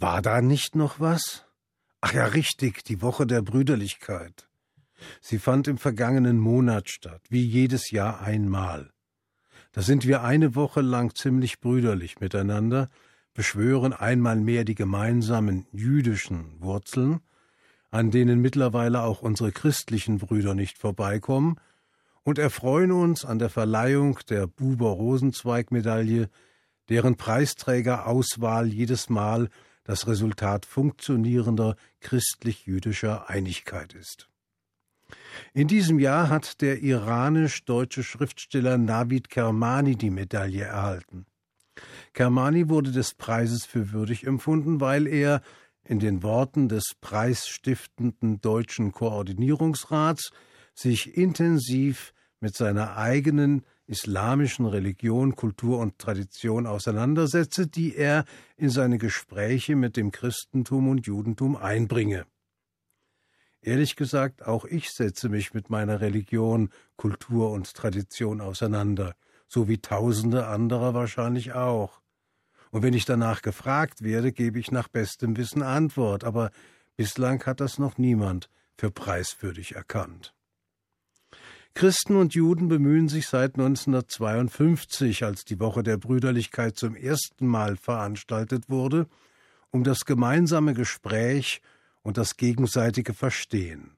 War da nicht noch was? Ach ja, richtig, die Woche der Brüderlichkeit. Sie fand im vergangenen Monat statt, wie jedes Jahr einmal. Da sind wir eine Woche lang ziemlich brüderlich miteinander, beschwören einmal mehr die gemeinsamen jüdischen Wurzeln, an denen mittlerweile auch unsere christlichen Brüder nicht vorbeikommen, und erfreuen uns an der Verleihung der Buber-Rosenzweig-Medaille, deren Preisträgerauswahl jedes Mal das Resultat funktionierender christlich-jüdischer Einigkeit ist. In diesem Jahr hat der iranisch-deutsche Schriftsteller Navid Kermani die Medaille erhalten. Kermani wurde des Preises für würdig empfunden, weil er in den Worten des preisstiftenden deutschen Koordinierungsrats sich intensiv mit seiner eigenen islamischen Religion, Kultur und Tradition auseinandersetze, die er in seine Gespräche mit dem Christentum und Judentum einbringe. Ehrlich gesagt, auch ich setze mich mit meiner Religion, Kultur und Tradition auseinander, so wie tausende anderer wahrscheinlich auch. Und wenn ich danach gefragt werde, gebe ich nach bestem Wissen Antwort, aber bislang hat das noch niemand für preiswürdig erkannt. Christen und Juden bemühen sich seit 1952, als die Woche der Brüderlichkeit zum ersten Mal veranstaltet wurde, um das gemeinsame Gespräch und das gegenseitige Verstehen.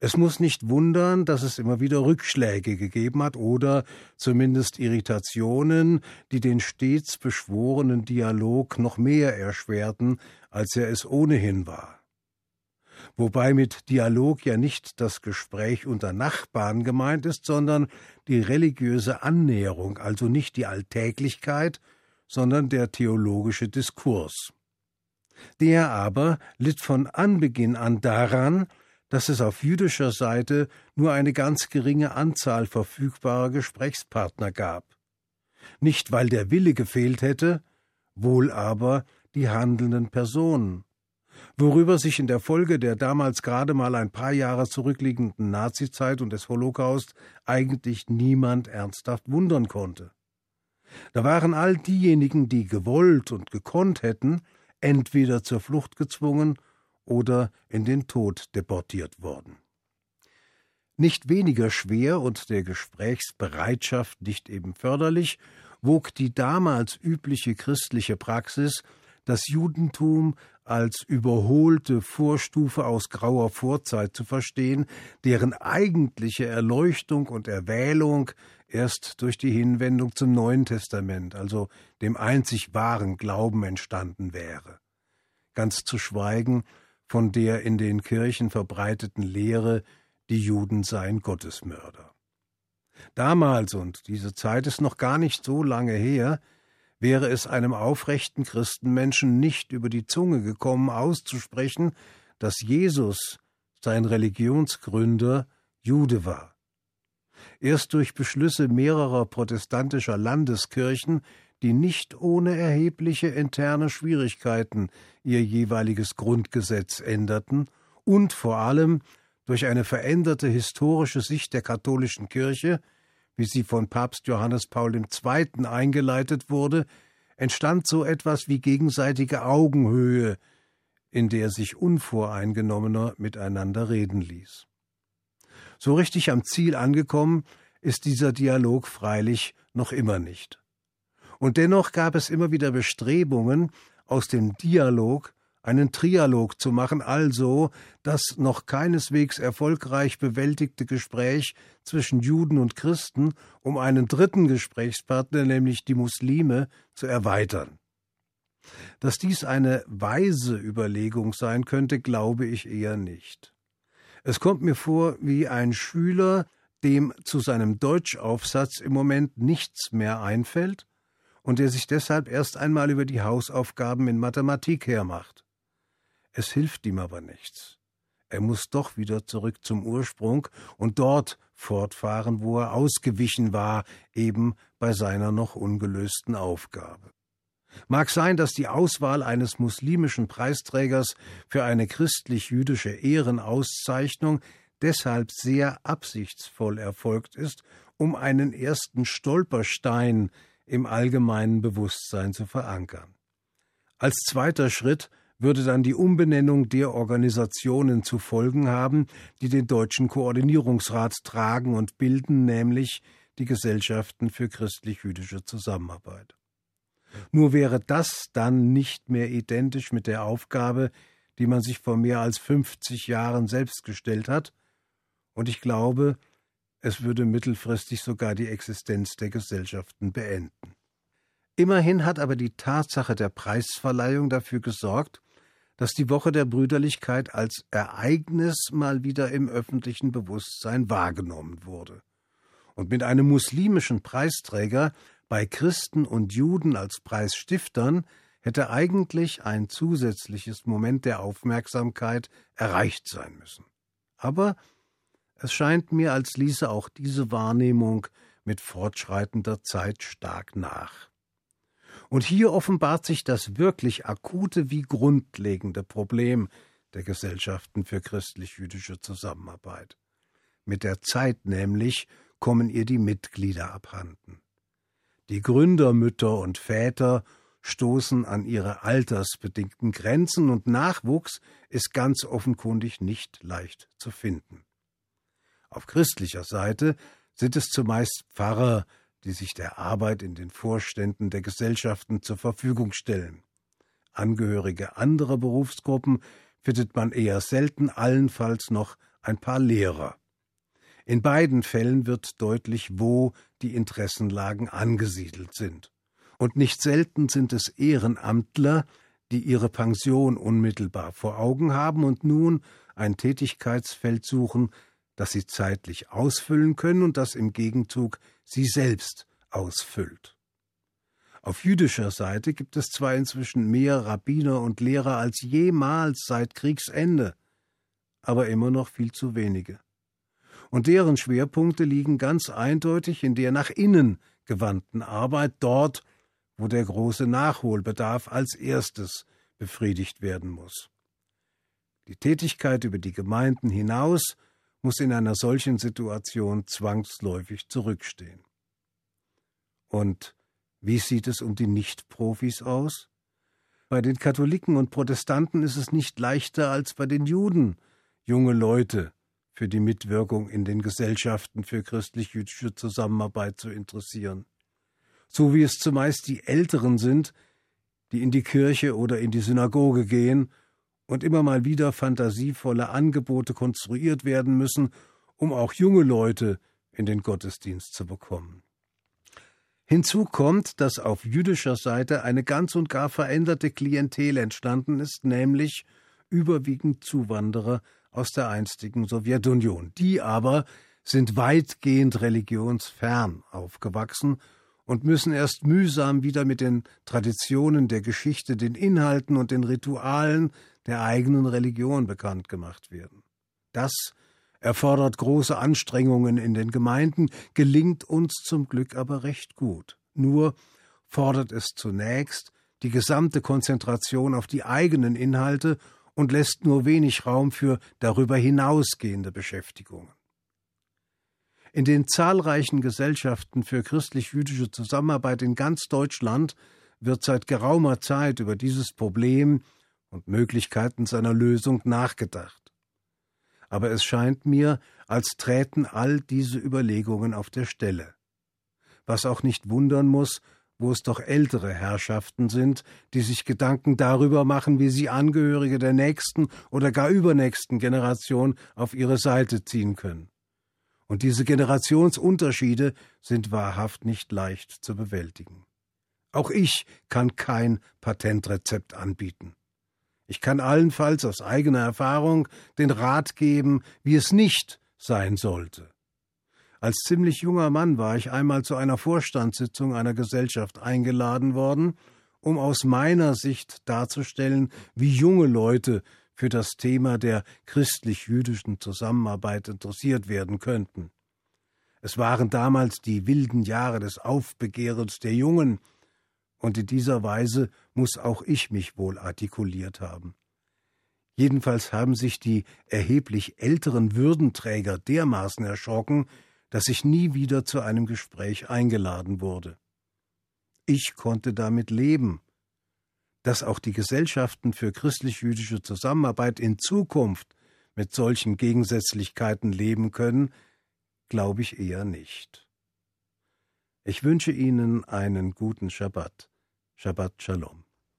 Es muss nicht wundern, dass es immer wieder Rückschläge gegeben hat oder zumindest Irritationen, die den stets beschworenen Dialog noch mehr erschwerten, als er es ohnehin war. Wobei mit Dialog ja nicht das Gespräch unter Nachbarn gemeint ist, sondern die religiöse Annäherung, also nicht die Alltäglichkeit, sondern der theologische Diskurs. Der aber litt von Anbeginn an daran, dass es auf jüdischer Seite nur eine ganz geringe Anzahl verfügbarer Gesprächspartner gab. Nicht weil der Wille gefehlt hätte, wohl aber die handelnden Personen, worüber sich in der Folge der damals gerade mal ein paar Jahre zurückliegenden Nazizeit und des Holocaust eigentlich niemand ernsthaft wundern konnte. Da waren all diejenigen, die gewollt und gekonnt hätten, entweder zur Flucht gezwungen oder in den Tod deportiert worden. Nicht weniger schwer und der Gesprächsbereitschaft nicht eben förderlich wog die damals übliche christliche Praxis, das Judentum als überholte Vorstufe aus grauer Vorzeit zu verstehen, deren eigentliche Erleuchtung und Erwählung erst durch die Hinwendung zum Neuen Testament, also dem einzig wahren Glauben entstanden wäre. Ganz zu schweigen von der in den Kirchen verbreiteten Lehre, die Juden seien Gottesmörder. Damals, und diese Zeit ist noch gar nicht so lange her, wäre es einem aufrechten Christenmenschen nicht über die Zunge gekommen, auszusprechen, dass Jesus, sein Religionsgründer, Jude war. Erst durch Beschlüsse mehrerer protestantischer Landeskirchen, die nicht ohne erhebliche interne Schwierigkeiten ihr jeweiliges Grundgesetz änderten, und vor allem durch eine veränderte historische Sicht der katholischen Kirche, wie sie von Papst Johannes Paul II. eingeleitet wurde, entstand so etwas wie gegenseitige Augenhöhe, in der sich unvoreingenommener miteinander reden ließ. So richtig am Ziel angekommen ist dieser Dialog freilich noch immer nicht. Und dennoch gab es immer wieder Bestrebungen, aus dem Dialog einen Trialog zu machen, also das noch keineswegs erfolgreich bewältigte Gespräch zwischen Juden und Christen um einen dritten Gesprächspartner, nämlich die Muslime, zu erweitern. Dass dies eine weise Überlegung sein könnte, glaube ich eher nicht. Es kommt mir vor wie ein Schüler, dem zu seinem Deutschaufsatz im Moment nichts mehr einfällt und der sich deshalb erst einmal über die Hausaufgaben in Mathematik hermacht. Es hilft ihm aber nichts. Er muss doch wieder zurück zum Ursprung und dort fortfahren, wo er ausgewichen war, eben bei seiner noch ungelösten Aufgabe. Mag sein, dass die Auswahl eines muslimischen Preisträgers für eine christlich-jüdische Ehrenauszeichnung deshalb sehr absichtsvoll erfolgt ist, um einen ersten Stolperstein im allgemeinen Bewusstsein zu verankern. Als zweiter Schritt würde dann die Umbenennung der Organisationen zu folgen haben, die den Deutschen Koordinierungsrat tragen und bilden, nämlich die Gesellschaften für christlich-jüdische Zusammenarbeit. Nur wäre das dann nicht mehr identisch mit der Aufgabe, die man sich vor mehr als 50 Jahren selbst gestellt hat, und ich glaube, es würde mittelfristig sogar die Existenz der Gesellschaften beenden. Immerhin hat aber die Tatsache der Preisverleihung dafür gesorgt, dass die Woche der Brüderlichkeit als Ereignis mal wieder im öffentlichen Bewusstsein wahrgenommen wurde. Und mit einem muslimischen Preisträger bei Christen und Juden als Preisstiftern hätte eigentlich ein zusätzliches Moment der Aufmerksamkeit erreicht sein müssen. Aber es scheint mir, als ließe auch diese Wahrnehmung mit fortschreitender Zeit stark nach. Und hier offenbart sich das wirklich akute wie grundlegende Problem der Gesellschaften für christlich-jüdische Zusammenarbeit. Mit der Zeit nämlich kommen ihr die Mitglieder abhanden. Die Gründermütter und Väter stoßen an ihre altersbedingten Grenzen und Nachwuchs ist ganz offenkundig nicht leicht zu finden. Auf christlicher Seite sind es zumeist Pfarrer, die sich der Arbeit in den Vorständen der Gesellschaften zur Verfügung stellen. Angehörige anderer Berufsgruppen findet man eher selten, allenfalls noch ein paar Lehrer. In beiden Fällen wird deutlich, wo die Interessenlagen angesiedelt sind. Und nicht selten sind es Ehrenamtler, die ihre Pension unmittelbar vor Augen haben und nun ein Tätigkeitsfeld suchen, das sie zeitlich ausfüllen können und das im Gegenzug sie selbst ausfüllt. Auf jüdischer Seite gibt es zwar inzwischen mehr Rabbiner und Lehrer als jemals seit Kriegsende, aber immer noch viel zu wenige und deren Schwerpunkte liegen ganz eindeutig in der nach innen gewandten Arbeit dort, wo der große Nachholbedarf als erstes befriedigt werden muss. Die Tätigkeit über die Gemeinden hinaus muss in einer solchen Situation zwangsläufig zurückstehen. Und wie sieht es um die Nichtprofis aus? Bei den Katholiken und Protestanten ist es nicht leichter als bei den Juden, junge Leute für die Mitwirkung in den Gesellschaften für christlich-jüdische Zusammenarbeit zu interessieren. So wie es zumeist die Älteren sind, die in die Kirche oder in die Synagoge gehen und immer mal wieder fantasievolle Angebote konstruiert werden müssen, um auch junge Leute in den Gottesdienst zu bekommen. Hinzu kommt, dass auf jüdischer Seite eine ganz und gar veränderte Klientel entstanden ist, nämlich überwiegend Zuwanderer aus der einstigen Sowjetunion. Die aber sind weitgehend religionsfern aufgewachsen und müssen erst mühsam wieder mit den Traditionen der Geschichte, den Inhalten und den Ritualen der eigenen Religion bekannt gemacht werden. Das erfordert große Anstrengungen in den Gemeinden, gelingt uns zum Glück aber recht gut. Nur fordert es zunächst die gesamte Konzentration auf die eigenen Inhalte und lässt nur wenig Raum für darüber hinausgehende Beschäftigungen. In den zahlreichen Gesellschaften für christlich-jüdische Zusammenarbeit in ganz Deutschland wird seit geraumer Zeit über dieses Problem und Möglichkeiten seiner Lösung nachgedacht. Aber es scheint mir, als träten all diese Überlegungen auf der Stelle. Was auch nicht wundern muss, wo es doch ältere Herrschaften sind, die sich Gedanken darüber machen, wie sie Angehörige der nächsten oder gar übernächsten Generation auf ihre Seite ziehen können. Und diese Generationsunterschiede sind wahrhaft nicht leicht zu bewältigen. Auch ich kann kein Patentrezept anbieten. Ich kann allenfalls aus eigener Erfahrung den Rat geben, wie es nicht sein sollte. Als ziemlich junger Mann war ich einmal zu einer Vorstandssitzung einer Gesellschaft eingeladen worden, um aus meiner Sicht darzustellen, wie junge Leute für das Thema der christlich-jüdischen Zusammenarbeit interessiert werden könnten. Es waren damals die wilden Jahre des Aufbegehrens der Jungen, und in dieser Weise muss auch ich mich wohl artikuliert haben. Jedenfalls haben sich die erheblich älteren Würdenträger dermaßen erschrocken, dass ich nie wieder zu einem Gespräch eingeladen wurde. Ich konnte damit leben. dass auch die Gesellschaften für christlich-jüdische Zusammenarbeit in Zukunft mit solchen Gegensätzlichkeiten leben können, glaube ich eher nicht. Ich wünsche Ihnen einen guten Schabbat. Shabbat Shalom.